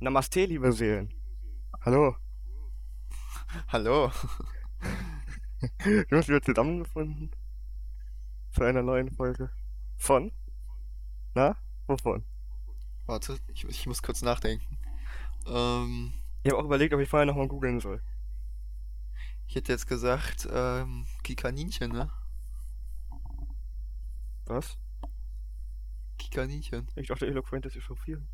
Namaste, liebe Seelen. Hallo. Hallo. Wir haben uns wieder zusammengefunden. Zu einer neuen Folge. Von? Na? Wovon? Warte, ich, ich muss kurz nachdenken. Ähm, Ich habe auch überlegt, ob ich vorher nochmal googeln soll. ich hätte jetzt gesagt, ähm, Kikaninchen, ne? Was? Kikaninchen. Ich dachte, Eloquent ist echauffieren.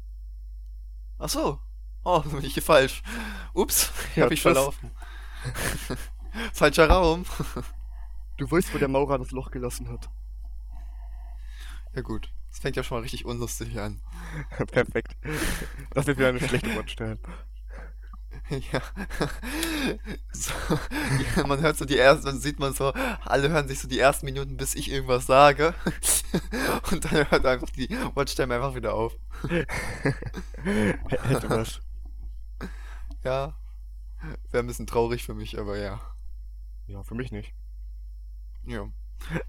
Ach so. Oh, bin ich hier falsch. Ups, Ja, hab ich tschüss. verlaufen. Falscher Raum. Du weißt, wo der Maurer das Loch gelassen hat. Ja gut, das fängt ja schon mal richtig unlustig an. Perfekt. Das wird wieder eine schlechte Wortstelle. Ja. So, ja. Man hört so die ersten, dann sieht man so, alle hören sich so die ersten Minuten, bis ich irgendwas sage. Und dann hört einfach die Watchtime einfach wieder auf. Hätte was. Ja. Wäre ein bisschen traurig für mich, aber ja. Ja, für mich nicht. Ja.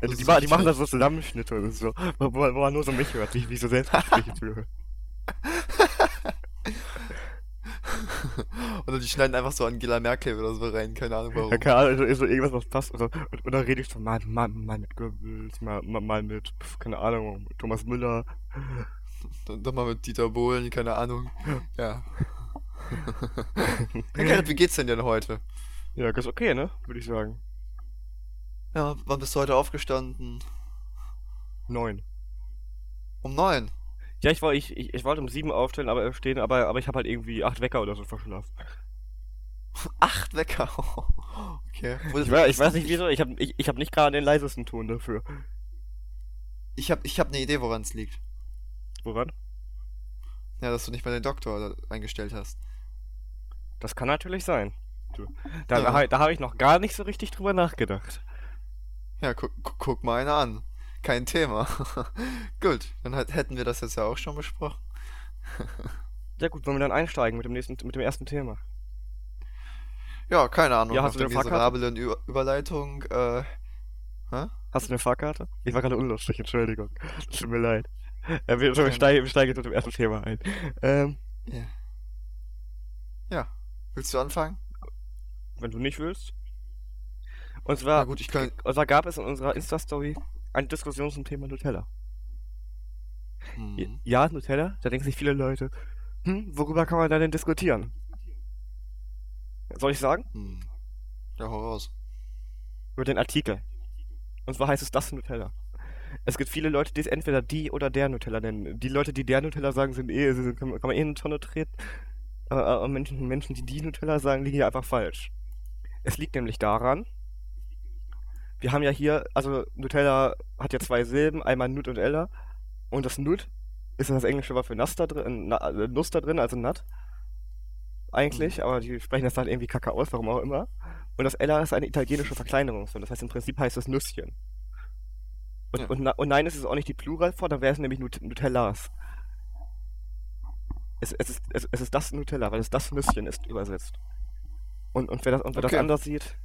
Also Das die, die machen da so Zusammenschnitte und so, wo, wo man nur so mich hört, wie ich so Selbstgespräche führe. Oder die schneiden einfach so Angela Merkel oder so rein, keine Ahnung warum. Ja, keine Ahnung, also, so irgendwas, was passt. Oder, oder rede ich so mal, mal, mal mit Goebbels, mal, mal, mal mit, keine Ahnung, Thomas Müller. Dann, dann mal mit Dieter Bohlen, keine Ahnung. Ja. ja Gerrit, wie geht's denn denn heute? Ja, ganz okay, ne? Würde ich sagen. Ja, wann bist du heute aufgestanden? Neun. Um neun. Ja, ich, war, ich, ich, ich wollte um sieben aufstehen, aber stehen, aber, aber ich habe halt irgendwie acht Wecker oder so verschlafen. Acht Wecker. Okay. Ich, weiß- ich weiß nicht wieso, ich habe ich, ich hab nicht gerade den leisesten Ton dafür. Ich hab, ich hab eine Idee, woran es liegt. Woran? Ja, dass du nicht mal den Doktor da eingestellt hast. Das kann natürlich sein. Da Ja. da, da habe ich noch gar nicht so richtig drüber nachgedacht. Ja, guck, guck mal einer an. Kein Thema. Gut, dann hat- hätten wir das jetzt ja auch schon besprochen. Ja gut, wollen wir dann einsteigen mit dem nächsten, mit dem ersten Thema. Ja, keine Ahnung. Ja, hast du eine miserablen Ü Überleitung, äh, hä? Hast du eine Fahrkarte? Ich war gerade unlustig, Entschuldigung. Tut mir leid. Ja, wir, wir, steigen, wir steigen jetzt mit dem ersten Thema ein. Ähm, Ja. Ja. Willst du anfangen? wenn du nicht willst. Und Na zwar, gut, ich kann. und zwar gab es in unserer Insta-Story eine Diskussion zum Thema Nutella. Hm. Ja, Nutella, da denken sich viele Leute, hm, worüber kann man da denn diskutieren? Soll ich sagen? Hm. Ja, hau raus. Über den Artikel. Und zwar heißt es das Nutella. Es gibt viele Leute, die es entweder die oder der Nutella nennen. Die Leute, die der Nutella sagen, sind eh, sie- kann, man- kann man eh in eine Tonne treten. Aber Menschen, Menschen, die die Nutella sagen, liegen hier einfach falsch. Es liegt nämlich daran, wir haben ja hier, also Nutella hat ja zwei Silben, einmal Nut und Ella. Und das Nut ist das englische Wort für Nuss da drin, äh, Nuss da drin, also Nut. Eigentlich, aber die sprechen das dann irgendwie kacke aus, warum auch immer. Und das Ella ist eine italienische Verkleinerungsform, das heißt im Prinzip heißt es Nüsschen. Und, Ja. und, und nein, es ist auch nicht die Pluralform, dann wäre es nämlich Nut Nutellas. Es, es, ist, es, es ist das Nutella, weil es das Nüsschen ist übersetzt. Und, und wer das, und wer das Okay. anders sieht.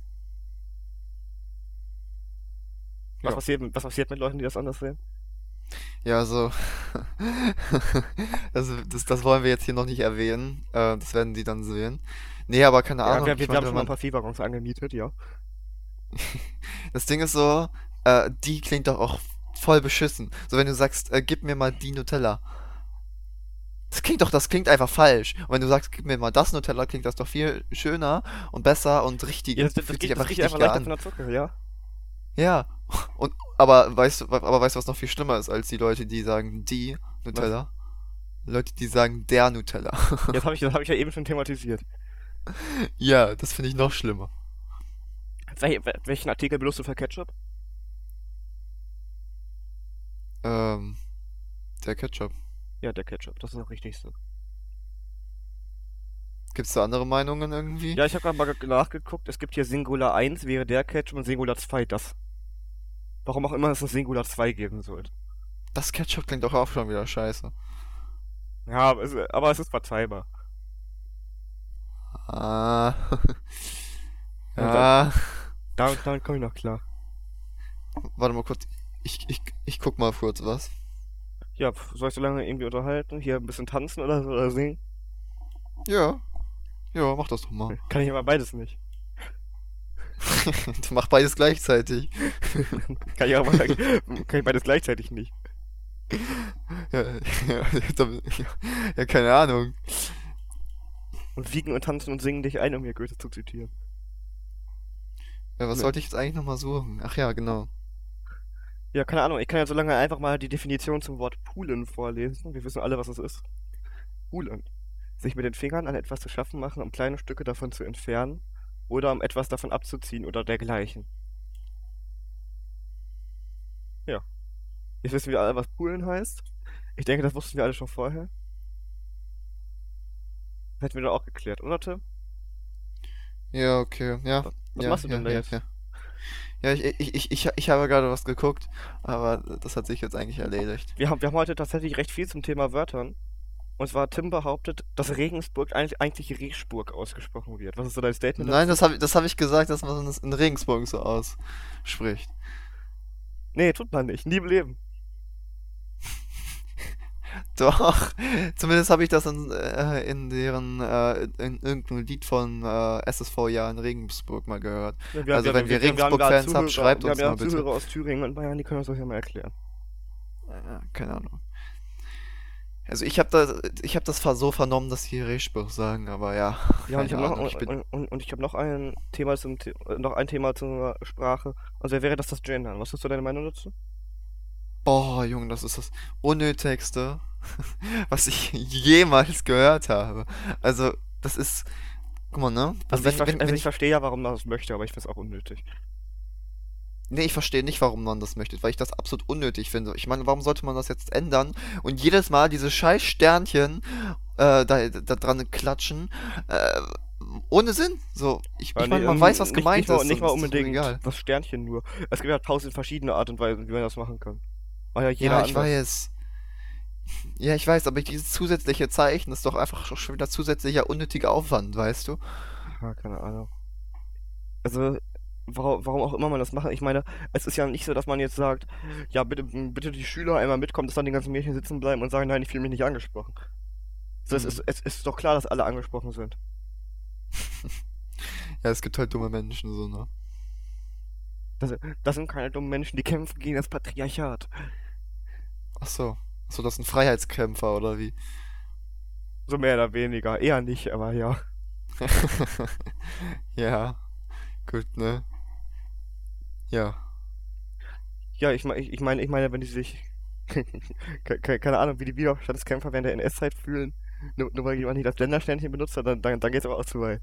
Was, Ja. passiert, mit- was passiert mit Leuten, die das anders sehen? Ja, also. also das, das wollen wir jetzt hier noch nicht erwähnen. Äh, das werden die dann sehen. Nee, aber keine Ja, Ahnung. wir, wir mein, haben schon mal ein man, paar Viehwaggons angemietet, ja. das Ding ist so, äh, die klingt doch auch voll beschissen. So, wenn du sagst, äh, gib mir mal die Nutella. Das klingt doch, das klingt einfach falsch. Und wenn du sagst, gib mir mal das Nutella, klingt das doch viel schöner und besser und richtig. ja das, das, fühlt geht, das einfach richtig einfach an. von der Zucker, ja. Ja. Und aber weißt du, aber weißt du, was noch viel schlimmer ist als die Leute, die sagen die Nutella? Leute, die sagen der Nutella. Jetzt habe ich, das habe ich ja eben schon thematisiert. Ja, das finde ich noch schlimmer. Wel, wel- welchen Artikel benutzt du für Ketchup? Ähm, der Ketchup. Ja, der Ketchup, das ist auch richtig so. Gibt's da andere Meinungen irgendwie? Ja, ich habe gerade mal ge- nachgeguckt. Es gibt hier Singular 1 wäre der Ketchup und Singular 2 das. Warum auch immer es ein Singular 2 geben sollte. Das Ketchup klingt doch auch schon wieder scheiße. Ja, aber es, aber es ist verzeihbar. Ah. Ja. Damit, damit komme ich noch klar. Warte mal kurz. Ich, ich, ich guck mal kurz was. Ja, soll ich so lange irgendwie unterhalten? Hier ein bisschen tanzen oder so oder singen? Ja. Ja, mach das doch mal. Kann ich aber beides nicht. mach beides gleichzeitig. kann, ich aber, kann ich beides gleichzeitig nicht. Ja, ja, ja, keine Ahnung. Und wiegen und tanzen und singen dich ein, um mir Goethe zu zitieren. Ja, was Ne. sollte ich jetzt eigentlich nochmal suchen? Ach ja, genau. Ja, keine Ahnung, ich kann ja so lange einfach mal die Definition zum Wort poolen vorlesen. Wir wissen alle, was es ist. Poolen. Sich mit den Fingern an etwas zu schaffen machen, um kleine Stücke davon zu entfernen oder um etwas davon abzuziehen oder dergleichen. Ja. Jetzt wissen wir alle, was poolen heißt. Ich denke, das wussten wir alle schon vorher. Das hätten wir doch auch geklärt, oder Tim? Ja, okay. Ja. Was ja, machst du ja, denn da ja, jetzt? Ja, ja ich, ich, ich, ich, ich habe gerade was geguckt, aber das hat sich jetzt eigentlich erledigt. Wir haben, wir haben heute tatsächlich recht viel zum Thema Wörtern. Und zwar Tim behauptet, dass Regensburg eigentlich, eigentlich Regensburg ausgesprochen wird. Was ist so dein Statement Nein, das habe das hab ich gesagt, dass man es in Regensburg so ausspricht. Nee, tut man nicht. Nie im Leben. Doch, zumindest habe ich das in, äh, in deren, äh, in irgendeinem Lied von äh, SSV ja in Regensburg mal gehört. Ja, wir- Also wir- wenn wir- wir haben Regensburg-Fans Zuhörer- habt, schreibt wir uns haben ja mal bitte. Zuhörer aus Thüringen und Bayern, die können uns das ja mal erklären. Keine Ahnung. Also ich habe da, ich habe das so vernommen, dass die Regensburg sagen, aber ja. Ja, und ich habe noch, ich und, bin, und, und, ich hab noch ein Thema zum äh, noch ein Thema zur Sprache. Wer wäre das das Gendern? Was ist so deine Meinung dazu? boah, Junge, das ist das unnötigste, was ich jemals gehört habe. Also das ist, guck mal, ne? Also, wenn, ich, ver- wenn, also wenn ich verstehe ja, warum man das möchte, aber ich finde es auch unnötig. Nee, ich verstehe nicht, warum man das möchte, weil ich das absolut unnötig finde. Ich meine, warum sollte man das jetzt ändern und jedes Mal diese scheiß Sternchen äh, da, da dran klatschen? Äh, ohne Sinn. So, ich, Ja, ich meine, man ähm, weiß, was nicht, gemeint nicht mal, ist. Nicht mal ist doch unbedingt Egal. das Sternchen nur. Es gibt ja tausend verschiedene Art und Weisen, wie man das machen kann. War ja jeder Ja, ich anders. weiß. Ja, ich weiß, aber dieses zusätzliche Zeichen ist doch einfach schon wieder zusätzlicher unnötiger Aufwand, weißt du? Ja, keine Ahnung. Also, warum, warum auch immer man das macht. Ich meine, es ist ja nicht so, dass man jetzt sagt, ja, bitte, bitte die Schüler einmal mitkommen, dass dann die ganzen Mädchen sitzen bleiben und sagen, nein, ich fühle mich nicht angesprochen. So, es, Mhm. ist, es ist doch klar, dass alle angesprochen sind. Ja, es gibt halt dumme Menschen, so, ne? Das, das sind keine dummen Menschen, die kämpfen gegen das Patriarchat. Ach so. Ach so, das sind Freiheitskämpfer, oder wie? So mehr oder weniger. Eher nicht, aber ja. ja. Gut, ne? Ja. Ja, ich meine, ich, ich meine, ich meine, wenn die sich. ke- ke- keine Ahnung, wie die Widerstandskämpfer während der NS-Zeit fühlen, nur, nur weil jemand nicht das Ländersternchen benutzt hat, dann, dann, dann geht's aber auch zu weit.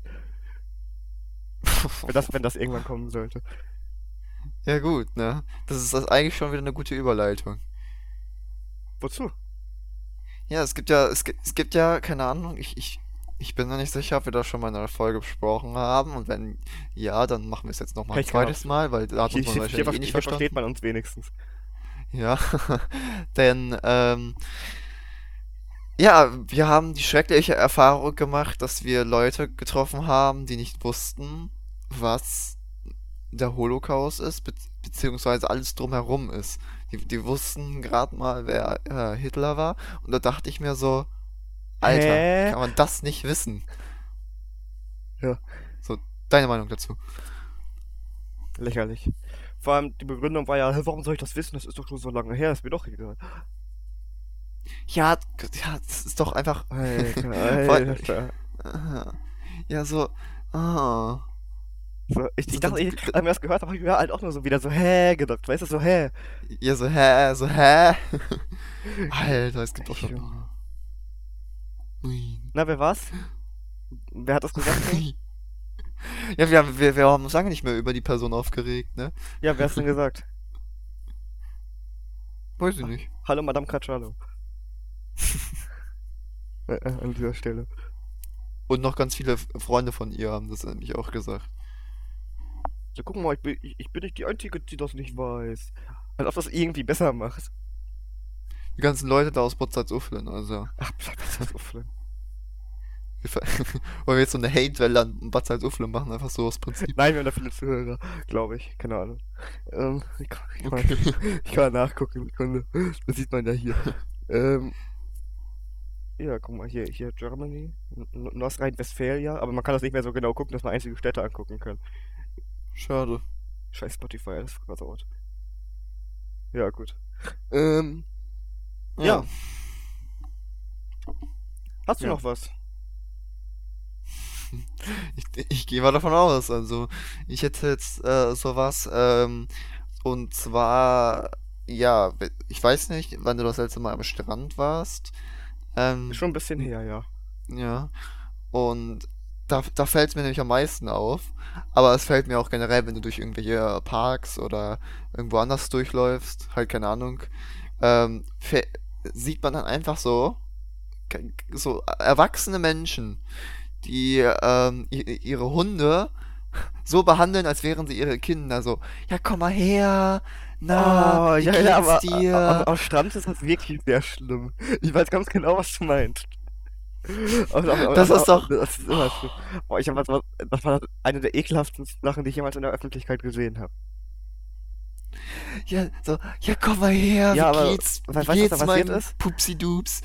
Wenn das, wenn das irgendwann kommen sollte. Ja, gut, ne? Das ist das eigentlich schon wieder eine gute Überleitung. Wozu? Ja, es gibt ja, es gibt, es gibt ja, keine Ahnung, ich, ich, ich bin mir nicht sicher, ob wir das schon mal in einer Folge besprochen haben. Und wenn ja, dann machen wir es jetzt nochmal ein zweites Mal, weil da hat uns man hier, eh nicht hier versteht verstanden. man uns wenigstens. Ja, denn ähm, ja, wir haben die schreckliche Erfahrung gemacht, dass wir Leute getroffen haben, die nicht wussten, was der Holocaust ist, be beziehungsweise alles drumherum ist. Die, die wussten gerade mal, wer äh, Hitler war, und da dachte ich mir so, Alter, Hä? kann man das nicht wissen? Ja. So, deine Meinung dazu? Lächerlich. Vor allem die Begründung war ja, "Hä, warum soll ich das wissen? Das ist doch schon so lange her, ist mir doch egal. Ja, ja, das ist doch einfach. Alter, Alter. Ja, so. Ah. So, ich, ich So, dachte, ich, als ich mir das gehört habe, habe ich mir halt auch nur so wieder so hä gedacht. Weißt du, so hä. Ja, so, hä, so, hä? Alter, es gibt doch schon. Na, wer war's? Wer hat das gesagt? Ja, wir haben, wir, wir haben uns lange nicht mehr über die Person aufgeregt, ne? ja, wer hat's denn gesagt? Weiß ich nicht. Hallo, Madame Caccialo. äh, äh, an dieser Stelle. Und noch ganz viele Freunde von ihr haben das nämlich auch gesagt. So, guck mal, ich bin, ich, ich bin nicht die Einzige, die das nicht weiß. Als ob das irgendwie besser macht. Die ganzen Leute da aus Bad Salzuflen, also. Ach? Wir ver- Wollen wir jetzt so eine Hate-Welle an Bad Salzuflen machen, einfach so aus Prinzip. Nein, wir haben da viele Zuhörer, glaube ich. Keine Ahnung. Ähm, ich, kann, ich, Okay. kann, ich kann nachgucken, Sekunde. Das sieht man ja hier. Ähm, Ja, guck mal, hier, hier Germany, Nordrhein-Westfalia, aber man kann das nicht mehr so genau gucken, dass man einzige Städte angucken kann. Schade. Scheiß Spotify, das versaut. Ja, gut. Ähm, Ja. hast du Ja. noch was? Ich, ich gehe mal davon aus. Also, ich hätte jetzt äh, sowas. Ähm, und zwar, ja, ich weiß nicht, wann du das letzte Mal am Strand warst. Ähm, schon ein bisschen her, ja. ja. Und da, da fällt es mir nämlich am meisten auf. Aber es fällt mir auch generell, wenn du durch irgendwelche Parks oder irgendwo anders durchläufst, halt keine Ahnung, ähm, sieht man dann einfach so, so erwachsene Menschen, die ähm, ihre Hunde so behandeln, als wären sie ihre Kinder. So, ja, komm mal her. Na, Oh, wie ja, geht's ja, aber dir? a- a- am Strand ist das wirklich sehr schlimm. Ich weiß ganz genau, was du meinst. Aber- Das aber- ist doch- Das ist immer schlimm. Boah, ich hab das war eine der ekelhaften Sachen, die ich jemals in der Öffentlichkeit gesehen habe. Ja, so, ja, komm mal her, Ja, wie aber geht's? Wie weißt du, was geht's, da passiert ist? Pupsi-Dups?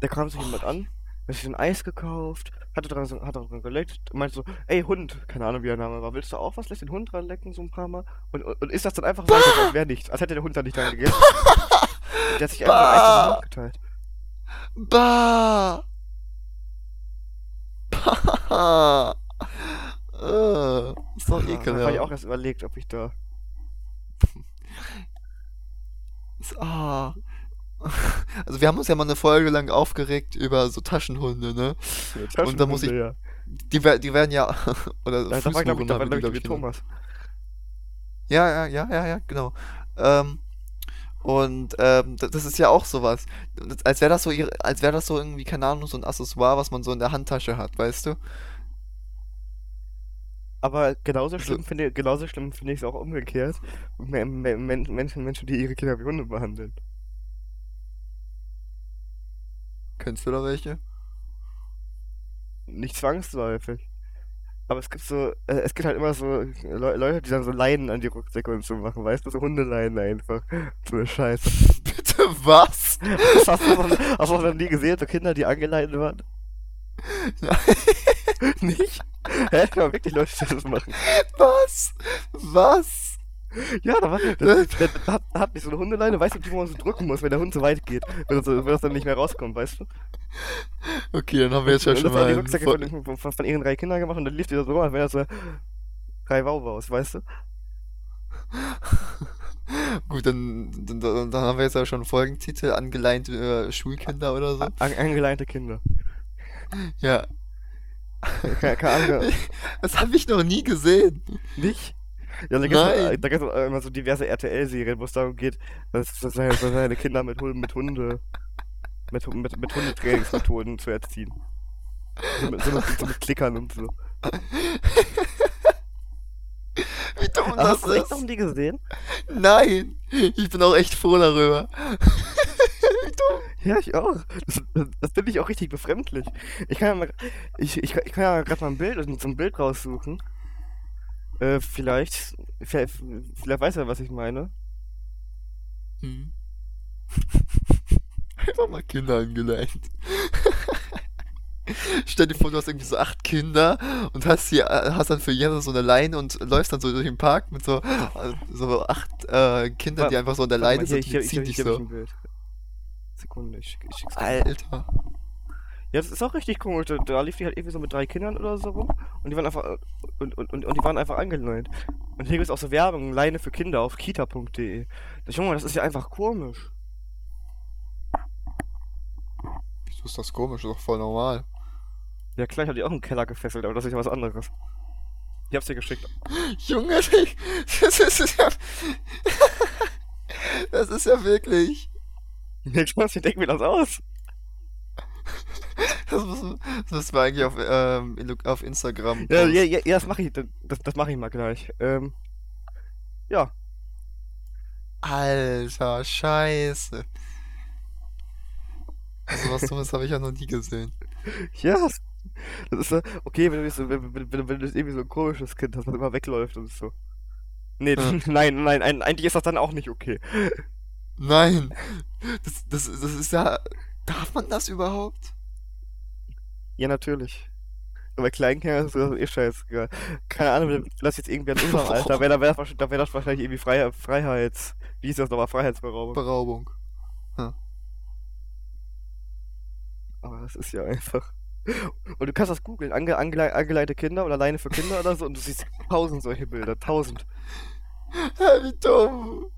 Da kam sich jemand an, hat sich ein Eis gekauft, hatte dran, so- hat dran geleckt und meinte so, ey Hund, keine Ahnung wie der Name war, willst du auch was? Lässt den Hund dran lecken so ein paar Mal und, und, und ist das dann einfach weiter, als wäre nichts, als hätte der Hund da nicht dran gegessen. Der hat sich einfach ein Eis in den Mund geteilt. Bah! Bah! Äh, ist doch Ja, da habe ich auch ekelhaft. erst überlegt, ob ich da Ist- Ah. Also wir haben uns ja mal eine Folge lang aufgeregt über so Taschenhunde, ne? Und da muss ich- ja. Die, die werden ja, oder Da, da war, glaube ich, da war, glaub ich, wie ich. Thomas. Ja, ja, ja, ja, ja, genau. Ähm, und ähm, das, ist ja auch sowas. Als wäre das so ihre, als wäre das so irgendwie, keine Ahnung, so ein Accessoire, was man so in der Handtasche hat, weißt du? Aber genauso Also- schlimm finde genauso schlimm finde ich es auch umgekehrt. Men Menschen, Menschen, die ihre Kinder wie Hunde behandeln. Kennst du da welche? Nicht zwangsläufig. Aber es gibt so, äh, es gibt halt immer so Le Leute, die dann so Leinen an die Rucksäcke und so machen, weißt du, so Hundeleinen einfach. So eine Scheiße. Bitte was? Das hast du noch, hast du noch nie gesehen, so Kinder, die angeleint waren? Nicht? Hä? Ja, wirklich Leute, die das machen. Was? Was? Ja, da, war, da, da, da, hat, da hat nicht so eine Hundeleine, weißt du, die man so drücken muss, wenn der Hund so weit geht. Wenn das, so- wenn das dann nicht mehr rauskommt, weißt du? Okay, dann haben wir jetzt ja und schon mal die Rucksäcke von, von, von, von ihren drei Kindern gemacht und dann lief die da so rum, als wenn das so drei Wauwaus, weißt du? Gut, dann, dann, dann haben wir jetzt ja schon einen Folgentitel, angeleinte äh, Schulkinder oder so. An, angeleinte Kinder. Ja, Keine, Ahnung. das habe ich noch nie gesehen. Nicht? Ja, da gibt's, Nein. da gibt's auch immer so diverse RTL-Serien, wo es darum geht, dass, dass, seine, Kinder mit, mit Hunde, mit, mit, mit Hundetrainingsmethoden zu erziehen. So mit, so, mit, so mit Klickern und so. Wie dumm das hast du ist. noch nie gesehen? Nein, ich bin auch echt froh darüber. Wie dumm. Ja, ich auch. Das, das, das finde ich auch richtig befremdlich. Ich kann ja mal, ich, ich, kann- ich kann ja gerade mal ein Bild, so ein Bild raussuchen. Äh, vielleicht, vielleicht, vielleicht weiß er, was ich meine. Hm. Einfach mal Kinder angeleint. Stell dir vor, du hast irgendwie so acht Kinder und hast hier, hast dann für jeder so eine Leine und läufst dann so durch den Park mit so, äh, so acht äh, Kindern, die einfach so an der Leine sind dich hier hab ich so. Sekunde, ich, ich schick's dir. Alter. Ja, das ist auch richtig komisch. Da, da lief die halt irgendwie so mit drei Kindern oder so rum und die waren einfach und, und, und, und die waren einfach angeleint. Und hier gibt's auch so Werbung, Leine für Kinder auf kita.de. Das Junge, das ist ja einfach komisch. Wieso ist das komisch? Das ist doch voll normal. Ja klar, ich hab die auch im Keller gefesselt, aber das ist ja was anderes. Ich hab's dir geschickt. Junge, das ist ja. Das ist ja wirklich. Ja, Spaß, ich denke mir das aus. Das müssen, das müssen wir eigentlich auf, ähm, auf Instagram. Ja, ja, ja, das mache ich, das, das mache ich mal gleich. Ähm, ja, Alter, scheiße. So was Dummes habe ich ja noch nie gesehen. ja, das, ist okay, wenn du, so, wenn, wenn, wenn, du irgendwie so ein komisches Kind hast, was immer wegläuft und so. Nee, Ja. nein, nein, ein, eigentlich ist das dann auch nicht okay. Nein, das, das, das ist ja, Darf man das überhaupt? Ja, natürlich. Aber bei Kleinkindern ist das eh scheißegal. Keine Ahnung, wenn das jetzt irgendwer in unserem Alter da wäre das, wär das wahrscheinlich irgendwie Freiheit, Freiheits... Wie hieß das nochmal? Freiheitsberaubung. Beraubung. Aber das ist ja einfach... Und du kannst das googeln, ange, angele, angeleitete Kinder oder alleine für Kinder oder so, und du siehst tausend solche Bilder, tausend. Hä, Wie dumm.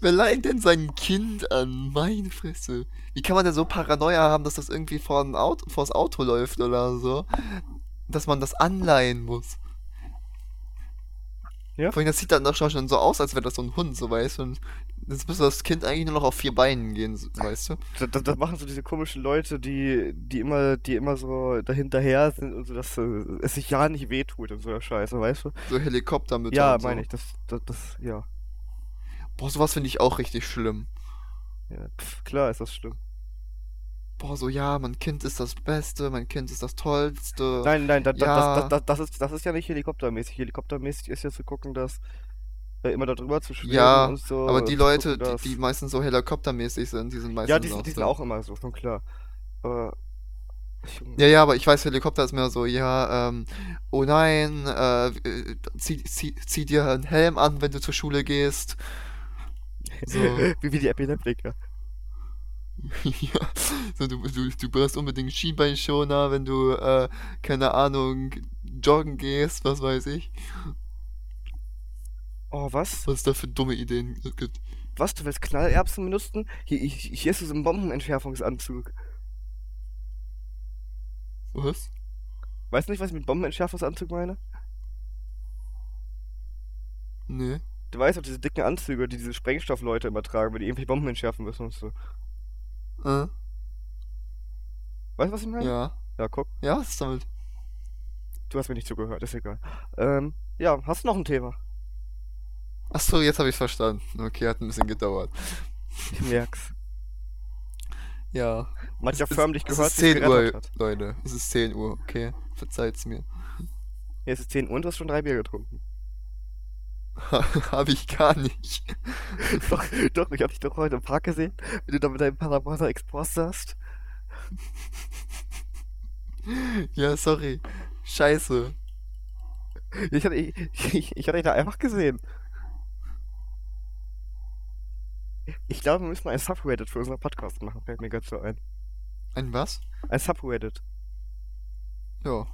Wer leiht denn sein Kind an? Meine Fresse. Wie kann man denn so Paranoia haben, dass das irgendwie vor ein Auto, vors Auto läuft oder so? Dass man das anleihen muss. Ja. Vor allem, das sieht dann doch schon so aus, als wäre das so ein Hund, so weißt du. Und jetzt müsste das Kind eigentlich nur noch auf vier Beinen gehen, so, weißt du. Das, das, das machen so diese komischen Leute, die, die immer, die immer so dahinterher sind und so, dass äh, es sich ja nicht wehtut und so eine Scheiße, weißt du? So Helikoptermütter Ja, und so. meine ich, das, das, das, ja. Boah, sowas finde ich auch richtig schlimm. ja. Pff, klar ist das schlimm. Boah, so ja, mein Kind ist das Beste, mein Kind ist das Tollste. Nein, nein, da, Ja. das, das, das, das, ist, das ist ja nicht helikoptermäßig. Helikoptermäßig ist ja zu gucken, dass äh, immer da drüber zu schweben Ja, und so. Aber die Leute, gucken, die, die meistens so helikoptermäßig sind, die sind meistens Ja, die, sind- die auch sind so. auch immer so, schon klar. Aber. Ja, ja, aber ich weiß, Helikopter ist mehr so, ja, ähm, oh nein, äh, äh, zieh, zieh, zieh dir einen Helm an, wenn du zur Schule gehst. So. wie, wie die Epileptiker. ja, so, du, du, du brauchst unbedingt Schienbeinschoner, wenn du, äh, keine Ahnung, joggen gehst, was weiß ich. Oh, was? Was es da für dumme Ideen gibt. Was? Du willst Knallerbsen benutzen? Hier, hier, hier ist so ein Bombenentschärfungsanzug. Was? Weißt du nicht, was ich mit Bombenentschärfungsanzug meine? Nee. Du weißt doch, diese dicken Anzüge, die diese Sprengstoffleute immer tragen, wenn die irgendwie Bomben entschärfen müssen und so. Äh, Weißt du, was ich meine? ja. Ja, guck. Ja, was ist damit? Du hast mir nicht zugehört, ist egal. Ähm, ja, hast du noch ein Thema? Achso, jetzt habe ich verstanden. Okay, hat ein bisschen gedauert. Ich merk's. Ja. Man hat ja ist- förmlich es gehört, ist es 10 Uhr, hat. Leute. Es ist 10 Uhr, okay. Verzeiht's mir. Ja, es ist 10 Uhr und du hast schon drei Bier getrunken. habe ich gar nicht. doch, doch, ich hab dich doch heute im Park gesehen, wie du da mit deinem Paramotor Express saßt. Ja, sorry. Scheiße. Ich hatte, ich, ich, ich hatte dich da einfach gesehen. Ich glaube, wir müssen mal ein Subreddit für unseren Podcast machen, fällt mir gerade so ein. Ein was? Ein Subreddit. Ja.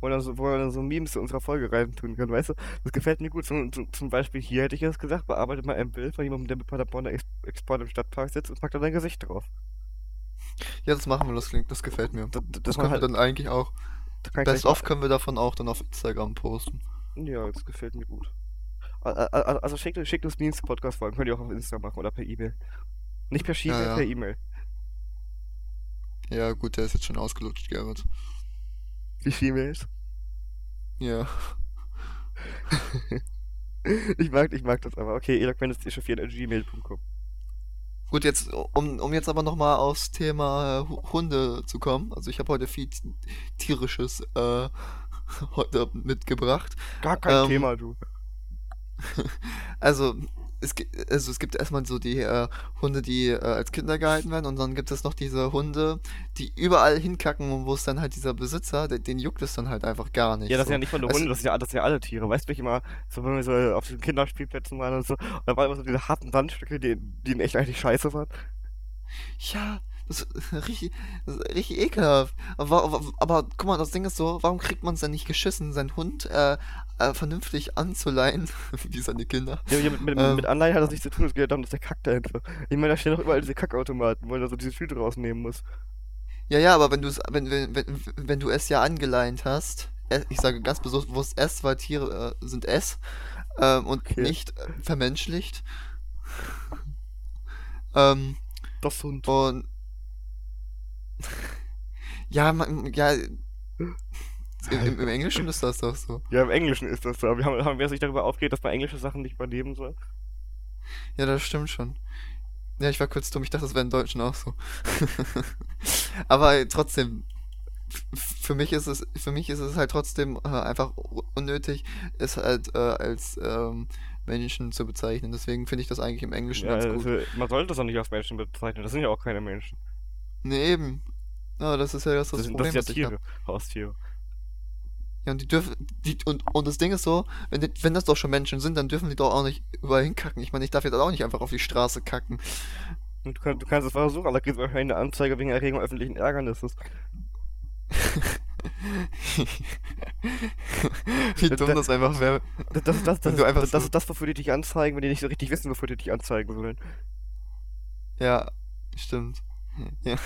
Wo, dann so, wo wir dann so Memes zu unserer Folge rein tun können, weißt du? Das gefällt mir gut. Zum, zum, Beispiel hier hätte ich jetzt gesagt, bearbeitet mal ein Bild von jemandem, der mit Paderborner Ex Export im Stadtpark sitzt und packt da dein Gesicht drauf. Ja, das machen wir, das klingt, das gefällt mir. Das, das, Das können wir halt, dann eigentlich auch. Best of können wir davon auch dann auf Instagram posten. Ja, das gefällt mir gut. Also schickt, schickt uns Memes Podcast-Folgen, könnt ihr auch auf Instagram machen oder per E-Mail. Nicht per Schiene, Ja, ja. per E-Mail. Ja, gut, der ist jetzt schon ausgelutscht, Gerrit. Wie viele Mails? Ja. Ich mag, ich mag das aber. Okay, eloquentes.gmail.com Gut, jetzt, um, um jetzt aber nochmal aufs Thema äh, Hu- Hunde zu kommen. Also ich habe heute viel tierisches äh, heute mitgebracht. Gar kein Ähm, Thema, du. Also es, gi- also es gibt erstmal so die äh, Hunde, die äh, als Kinder gehalten werden und dann gibt es noch diese Hunde, die überall hinkacken und wo es dann halt dieser Besitzer, den, den juckt es dann halt einfach gar nicht. Ja, das so. sind ja nicht nur Also- Hunde, das sind ja, das sind ja alle Tiere. Weißt du, ich immer, so wenn wir so auf diesen Kinderspielplätzen waren und so, und da waren immer so diese harten Sandstücke, die, die in echt eigentlich scheiße waren. Ja, das ist richtig, das ist richtig ekelhaft. Aber, aber, aber guck mal, das Ding ist so, warum kriegt man es denn nicht geschissen, seinen Hund äh, äh, vernünftig anzuleihen, wie seine Kinder? Ja, ja mit, mit, Ähm. mit Anleihen hat das nichts zu tun, es geht darum, dass der kackt einfach. Ich meine, da stehen doch überall diese Kackautomaten, wo er so diese Tüte rausnehmen muss. Ja, ja, aber wenn du es, wenn, wenn, wenn, wenn du es ja angeleint hast, äh, ich sage ganz bewusst S, weil Tiere äh, sind S ähm, und Okay. nicht äh, vermenschlicht. ähm, Das Hund. und ja, man, ja, im, im, Englischen ist das doch so. Ja, im Englischen ist das so. Wir haben, haben wer sich darüber aufgeregt, dass man englische Sachen nicht übernehmen soll. Ja, das stimmt schon. Ja, ich war kurz dumm, ich dachte, das wäre im Deutschen auch so. Aber trotzdem, für mich ist es, für mich ist es halt trotzdem äh, einfach unnötig, es halt äh, als ähm, Menschen zu bezeichnen. Deswegen finde ich das eigentlich im Englischen Ja, ganz gut. also, man sollte das auch nicht als Menschen bezeichnen. Das sind ja auch keine Menschen. Nee, eben. Ja, das ist ja das, Das, das Problem, sind ja. Tiere, Haustiere. Ja, und die dürfen, die, und, und das Ding ist so, wenn, die, wenn das doch schon Menschen sind, dann dürfen die doch auch nicht überall hinkacken. Ich meine, ich darf jetzt auch nicht einfach auf die Straße kacken. Du, kannst, du kannst es versuchen, aber da kriegst du wahrscheinlich eine Anzeige wegen Erregung öffentlichen Ärgernisses. Wie dumm das einfach wäre. Das, das, das, das, das ist das, wofür die dich anzeigen, wenn die nicht so richtig wissen, wofür die dich anzeigen sollen. Ja, stimmt. Ja.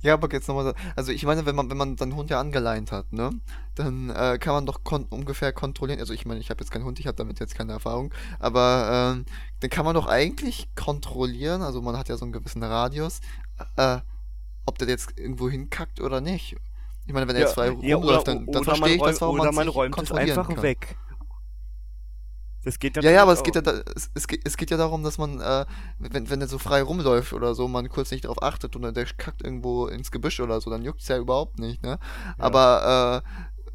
Ja, aber jetzt nochmal, also ich meine, wenn man, wenn man seinen Hund ja angeleint hat, ne, dann äh, kann man doch kon ungefähr kontrollieren, also ich meine, ich habe jetzt keinen Hund, ich habe damit jetzt keine Erfahrung, aber ähm, dann kann man doch eigentlich kontrollieren, also man hat ja so einen gewissen Radius, äh, ob der jetzt irgendwo hinkackt oder nicht. Ich meine, wenn er jetzt frei rumläuft, dann, dann oder man verstehe ich das, warum oder man man sich räumt es einfach kann. weg. Das geht Ja, ja, aber es geht ja, da, es, es, geht, es geht ja darum, dass man, äh, wenn, wenn er so frei rumläuft oder so, man kurz nicht darauf achtet und der kackt irgendwo ins Gebüsch oder so, dann juckt's ja überhaupt nicht, ne? Aber, äh,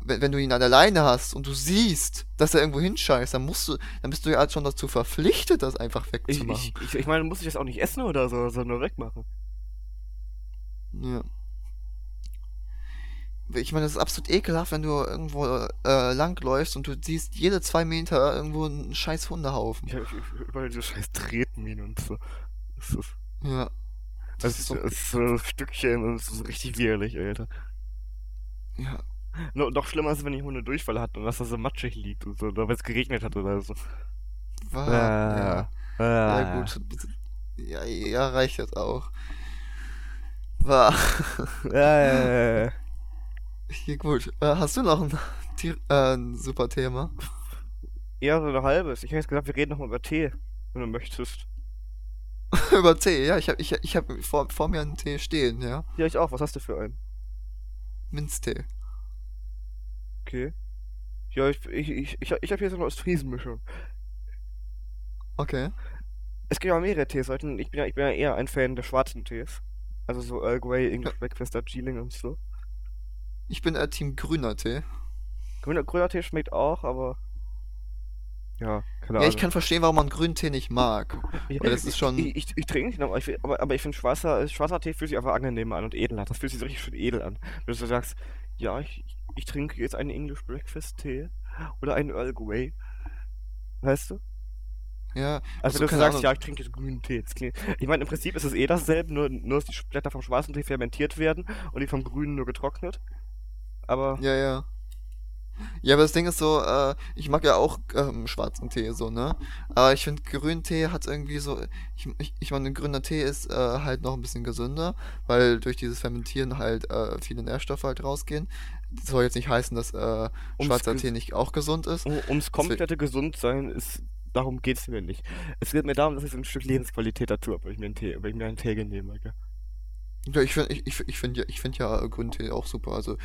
wenn, wenn du ihn an der Leine hast und du siehst, dass er irgendwo hinscheißt, dann musst du, dann bist du ja halt schon dazu verpflichtet, das einfach Ich, wegzumachen. ich, ich, ich meine, muss ich das auch nicht essen oder so, sondern nur wegmachen. Ja. Ich meine, das ist absolut ekelhaft, wenn du irgendwo äh, langläufst und du siehst jede zwei Meter irgendwo einen scheiß Hundehaufen. Ich überall diese scheiß Tretminen und so. Das ist, Ja. das ist, so- das ist so ein Stückchen und es ist richtig widerlich, Alter. Ja. No, noch schlimmer ist, wenn die Hunde Durchfall hat und dass das so matschig liegt und so, oder wenn es geregnet hat oder so. War, ja. Ah. Ja, gut. Ja, ja, reicht jetzt auch. War. Äh, Ja, gut. Äh, hast du noch ein, Tier, äh, ein super Thema? eher so ein halbes. Ich hätte jetzt gesagt, wir reden noch mal über Tee, wenn du möchtest. Über Tee, ja. Ich habe ich, ich hab vor, vor mir einen Tee stehen, ja. Ja, ich auch. Was hast du für einen? Minztee. Okay. Ja, ich, ich, ich, ich, ich habe hier so eine Ostfriesen-Mischung. Okay. Es gibt ja mehrere Teesorten. Ich bin ja, ich bin ja eher ein Fan der schwarzen Tees. Also so Earl Grey, English Breakfast, Darjeeling und so. Ich bin äh, Team grüner Tee. Grüner, grüner Tee schmeckt auch, aber. Ja, keine Ja, ich kann verstehen, warum man grünen Tee nicht mag. Ich, das ist schon- Ich, ich, ich trinke nicht, aber ich, find- aber, aber ich finde, schwarzer, schwarzer Tee fühlt sich einfach angenehmer an und edler. Das fühlt sich so richtig schön edel an. Wenn du sagst, ja, ich, ich trinke jetzt einen English Breakfast Tee oder einen Earl Grey. Weißt du? Ja, Also, Also, wenn du sagst, Ahnung. ja, ich trinke jetzt grünen Tee. Klingt, ich meine, im Prinzip ist es eh dasselbe, nur, nur dass die Blätter vom schwarzen Tee fermentiert werden und die vom grünen nur getrocknet. Aber ja, ja. Ja, aber das Ding ist so, äh, ich mag ja auch ähm, schwarzen Tee so, ne? Aber ich finde, grünen Tee hat irgendwie so, ich, ich, ich meine, grüner Tee ist äh, halt noch ein bisschen gesünder, weil durch dieses Fermentieren halt äh, viele Nährstoffe halt rausgehen. Das soll jetzt nicht heißen, dass äh, schwarzer Tee nicht auch gesund ist. um, ums komplette Gesundsein ist, darum geht's mir nicht. Es geht mir darum, dass ich so ein Stück Lebensqualität dazu habe, wenn ich mir einen Tee, wenn ich mir einen Tee nehme. gell. Ja, ich finde ich, ich, ich find ja, ich find ja äh, grünen Tee auch super. Also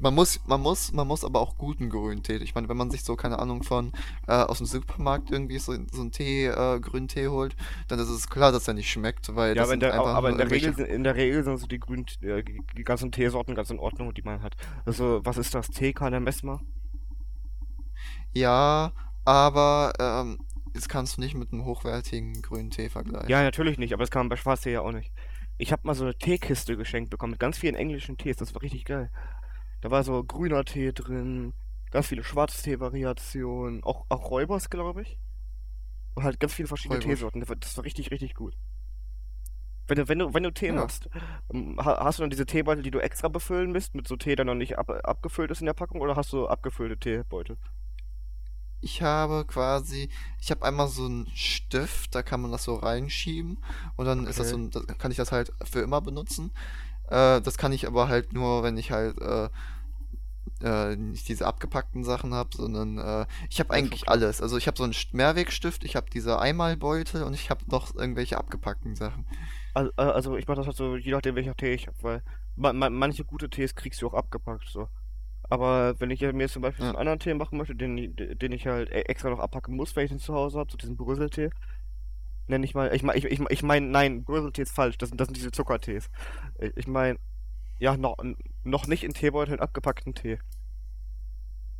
man muss, man muss, man muss aber auch guten grünen Tee. Ich meine, wenn man sich so, keine Ahnung, von äh, aus dem Supermarkt irgendwie so, so einen Tee, äh, grünen Tee holt, dann ist es klar, dass der nicht schmeckt, weil Ja, das aber in der, einfach aber in der, Regel, sind- in der Regel sind so die grünen, äh, die ganzen Teesorten ganz in Ordnung, die man hat. Also, was ist das? Tee, Kana Messmer? Ja, aber ähm, das kannst du nicht mit einem hochwertigen grünen Tee vergleichen. Ja, natürlich nicht, aber das kann man bei Schwarztee ja auch nicht. Ich habe mal so eine Teekiste geschenkt bekommen mit ganz vielen englischen Tees, das war richtig geil. Da war so grüner Tee drin, ganz viele Schwarztee-Variationen, auch, auch Räubers, glaube ich. Und halt ganz viele verschiedene Räubers. Teesorten, das war, richtig, richtig gut. Wenn du, wenn du, wenn du Tee Ja. machst, ähm, ha- hast du dann diese Teebeutel, die du extra befüllen musst, mit so Tee, der noch nicht ab, abgefüllt ist in der Packung, oder hast du abgefüllte Teebeutel? Ich habe quasi, ich habe einmal so einen Stift, da kann man das so reinschieben und dann ist das so, Okay. ein, kann ich das halt für immer benutzen. Äh, das kann ich aber halt nur, wenn ich halt äh, äh, nicht diese abgepackten Sachen habe, sondern äh, ich habe eigentlich alles. Also ich habe so einen St- Mehrwegstift, ich habe diese Einmalbeutel und ich habe noch irgendwelche abgepackten Sachen. Also, also ich mache das halt so, je nachdem welcher Tee ich habe, weil ma ma manche gute Tees kriegst du auch abgepackt, so. Aber wenn ich mir zum Beispiel so Ja. einen anderen Tee machen möchte, den, den ich halt e- extra noch abpacken muss, wenn ich den zu Hause habe, so diesen Bröseltee, nenne ich mal, ich meine, ich, ich, ich mein, nein, Bröseltee ist falsch, das sind, das sind diese Zuckertees. Ich- meine, ja, noch, noch nicht in Teebeuteln abgepackten Tee.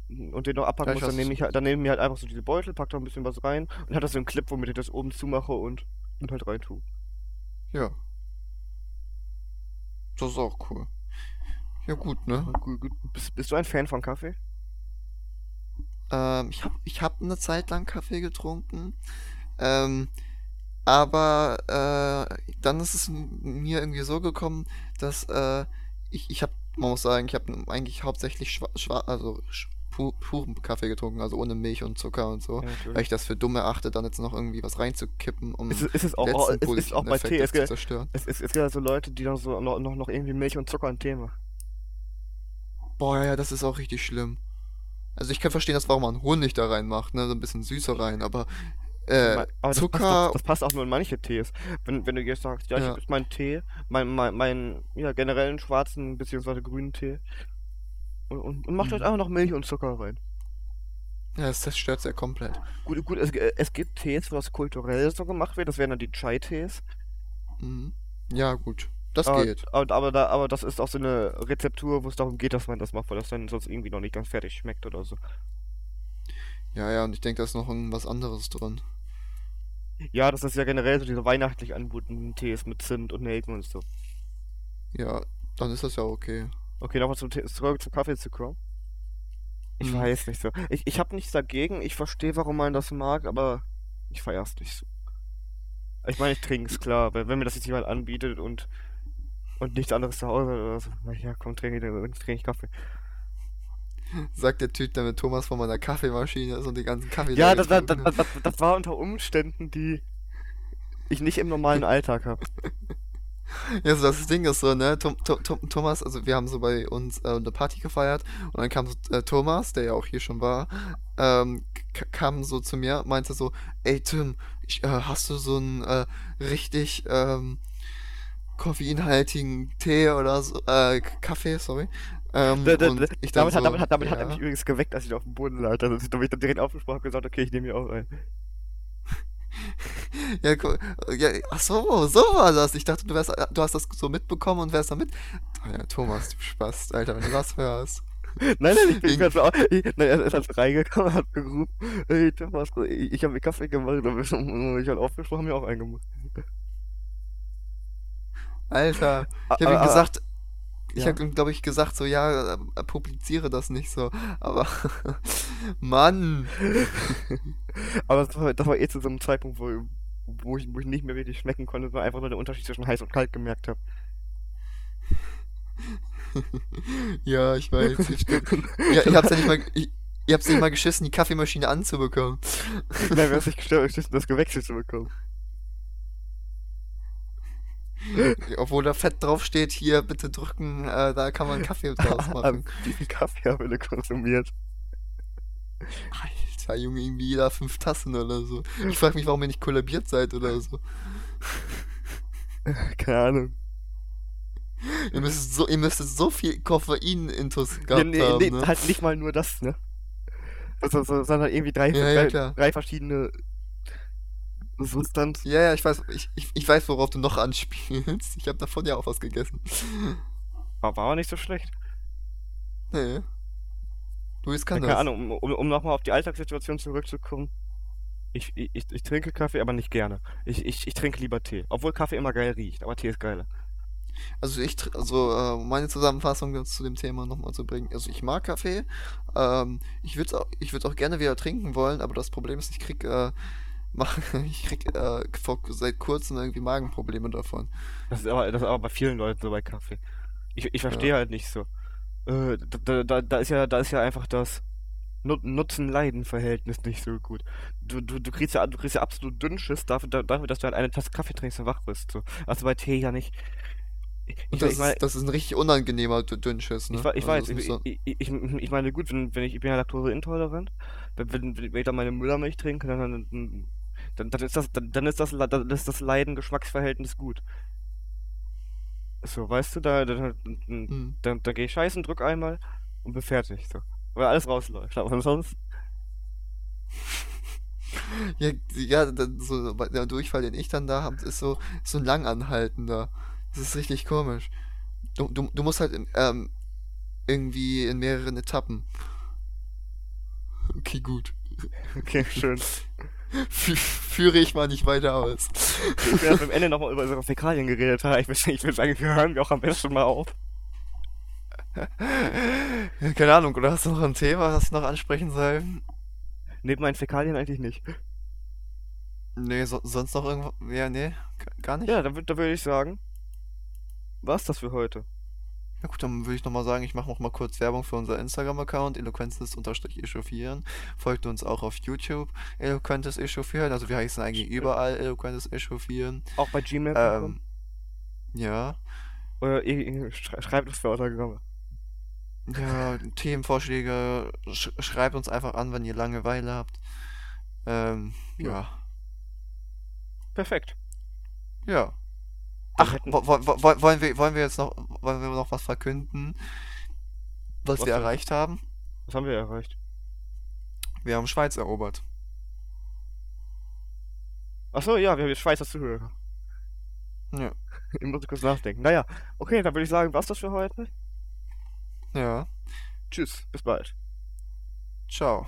und den noch abpacken muss, dann nehme ich halt, dann nehme ich halt einfach so diese Beutel, pack da ein bisschen was rein und hat das so einen Clip, womit ich das oben zumache und, und halt rein tue. Ja. Das ist auch cool. Ja, gut, ne? Gut, gut. Bist, bist du ein Fan von Kaffee? Ähm, ich habe ich hab eine Zeit lang Kaffee getrunken. Ähm, aber äh, dann ist es mir irgendwie so gekommen, dass äh, ich, ich habe, man muss sagen, ich habe eigentlich hauptsächlich schwa schwa also pu puren Kaffee getrunken, also ohne Milch und Zucker und so, Ja, weil ich das für dumm erachte, dann jetzt noch irgendwie was reinzukippen, um Ist, es- ist es auch, auch, ist, ist auch bei Tee, es zu zerstören. es, es, es gibt ja so Leute, die dann so noch, noch, noch irgendwie Milch und Zucker in Tee machen. Boah, ja, das ist auch richtig schlimm. Also ich kann verstehen, dass warum man Honig da reinmacht, ne, so ein bisschen süßer rein, aber äh, Aber das passt, Zucker, doch, das passt auch nur in manche Tees. Wenn, wenn du jetzt sagst, ja, ich ja, habe jetzt meinen Tee, mein, mein, mein ja, generellen schwarzen bzw. grünen Tee und, und, und mach mhm. einfach noch Milch und Zucker rein. ja, das zerstört ja komplett. Gut, gut, es, äh, es gibt Tees, wo das kulturell so gemacht wird, das wären dann die Chai-Tees. Mhm. Ja, gut. Das Aber, geht. aber, aber, da, aber das ist auch so eine Rezeptur, wo es darum geht, dass man das macht, weil das dann sonst irgendwie noch nicht ganz fertig schmeckt oder so. Ja, ja, und ich denke, da ist noch irgendwas anderes drin. Ja, das ist ja generell so diese weihnachtlich anmutenden Tees mit Zimt und Nelken und so. Ja, dann ist das ja okay. Okay, nochmal zum, zurück zum Kaffee zu kommen. Ich Mhm. weiß nicht so. Ich, ich habe nichts dagegen, ich verstehe, warum man das mag, aber ich feier's nicht so. Ich meine, ich trinke es klar, weil wenn mir das jetzt jemand anbietet und, und nichts anderes zu Hause oder so, na ja, komm, trinke trinke ich Kaffee. Sagt der Typ, der mit Thomas vor meiner Kaffeemaschine ist und die ganzen Kaffee Ja, leer das, das, das, das, war unter Umständen, die ich nicht im normalen Alltag habe. Ja, so das Ding ist so, ne? Tom, Tom, Tom, Thomas, also wir haben so bei uns äh, eine Party gefeiert und dann kam so, äh, Thomas, der ja auch hier schon war, ähm, kam so zu mir, meinte so, ey Tim, ich, äh, hast du so einen äh, richtig ähm, koffeinhaltigen Tee oder so, äh, Kaffee, sorry. Ähm, Da- da- da- ich Damit hat, so, damit hat, damit hat er mich ja. übrigens geweckt, als ich auf dem Boden lag. Also ich habe ich dann direkt aufgesprochen und gesagt, okay, ich nehme mir auch ein. Ja, gu- ja, ach so, so war das. Ich dachte, du wärst, du hast das so mitbekommen und wärst da mit. Oh ja, Thomas, du Spaß, Alter, wenn du das hörst. Nein, nein, ich bin ganz auch. Ich, nein, er ist halt reingekommen, hat gerufen, hey Thomas, ich, ich habe mir Kaffee gemacht, und ich halt aufgesprochen, mir auch eingemacht. Alter, ich habe ihm a- a- gesagt, ich Ja. habe ihm, glaube ich, gesagt, so, ja, äh, publiziere das nicht so. Aber, Mann. Aber das war, das war eh zu so einem Zeitpunkt, wo, wo, ich, wo ich nicht mehr wirklich schmecken konnte, sondern einfach nur den Unterschied zwischen heiß und kalt gemerkt habe. Ja, ich weiß. Ich, ja, ich hab's ja nicht mal, ich, ihr habt's nicht mal geschissen, die Kaffeemaschine anzubekommen. Nein, wir haben nicht gestört, das gewechselt zu bekommen. Obwohl da fett draufsteht, hier bitte drücken, äh, da kann man Kaffee draus machen. Wie viel Kaffee haben wir konsumiert? Alter, Junge, irgendwie jeder fünf Tassen oder so. Ich frage mich, warum ihr nicht kollabiert seid oder so. Keine Ahnung. Ihr müsstet so, ihr müsstet so viel Koffein-Intus Ja, gehabt nee, haben, nee, ne? halt nicht mal nur das, ne? Also, so, sondern irgendwie drei, Ja, ja, drei verschiedene Substanzen. Ja, ja, ich weiß, ich, ich, ich weiß, worauf du noch anspielst. Ich habe davon ja auch was gegessen. War, war aber nicht so schlecht. Nee. Luis Ja, kann keine das. Ahnung, um, um, um nochmal auf die Alltagssituation zurückzukommen. Ich, ich, ich trinke Kaffee, aber nicht gerne. Ich, ich, ich trinke lieber Tee. Obwohl Kaffee immer geil riecht, aber Tee ist geiler. Also ich, also äh, um meine Zusammenfassung zu dem Thema nochmal zu bringen. Also ich mag Kaffee. Ähm, ich würde auch, ich würde auch gerne wieder trinken wollen, aber das Problem ist, ich krieg, äh, ich krieg äh, vor, seit kurzem irgendwie Magenprobleme davon. Das ist aber, das ist aber bei vielen Leuten so bei Kaffee. Ich, ich verstehe Ja. halt nicht so. Äh, da, da, da ist ja, da ist ja einfach das Nu- Nutzen-Leiden-Verhältnis nicht so gut. Du, du, du kriegst ja, du kriegst ja absolut Dünnschiss dafür, da- dafür, dass du halt eine Tasse Kaffee trinkst und wach bist. So. Also bei Tee ja nicht. Ich, ich, das, ich meine, ist, das ist ein richtig unangenehmer Dünnschiss, Ich, ne? wei- ich Also weiß, ich, so, ich, ich, ich ich meine, gut, wenn, wenn ich, ich bin ja laktoseintolerant, wenn, wenn, wenn ich dann meine Müllermilch trinke, dann, dann, dann, dann ist das, dann, dann ist das, dann ist das Leiden-Geschmacksverhältnis gut. So, weißt du, da, da, da, hm. da, da gehe ich scheißen, drück einmal und bin fertig, so. Weil alles rausläuft, aber sonst, Ja, ja, dann so der Durchfall, den ich dann da habe, ist so, so ein langanhaltender. Das ist richtig komisch. Du, du, du musst halt ähm, irgendwie in mehreren Etappen. Okay, gut. Okay, schön. Fü führe ich mal nicht weiter aus. Ich will am Ende nochmal über unsere Fäkalien geredet haben. Ich will, ich sagen, hören wir auch am besten mal auf. Keine Ahnung, oder hast du noch ein Thema, das noch ansprechen soll? Neben meinen Fäkalien eigentlich nicht. Nee, so, sonst noch irgendwo. Ja, nee, gar nicht. Ja, dann, dann würde ich sagen, war's das für heute. Ja gut, dann würde ich nochmal sagen, ich mache noch mal kurz Werbung für unser Instagram-Account, eloquentes-echauffieren. Folgt uns auch auf YouTube, eloquentes echauffieren. Also wir heißen eigentlich überall eloquentes echauffieren. Auch bei Gmail. Ähm, ja. Oder ihr, ihr schrei- schreibt uns für Autogramme. Ja, Themenvorschläge, sch schreibt uns einfach an, wenn ihr Langeweile habt. Ähm, Ja. ja. Perfekt. Ja. Ach, wo, wo, wo, wollen wir, wollen wir jetzt noch, wollen wir noch was verkünden, was, Was wir erreicht haben? Was haben wir erreicht? Wir haben Schweiz erobert. Achso, ja, wir haben jetzt Schweizer Zuhörer. Ja. Ich muss kurz nachdenken. Naja, okay, dann würde ich sagen, war's das für heute? Ja. Tschüss, bis bald. Ciao.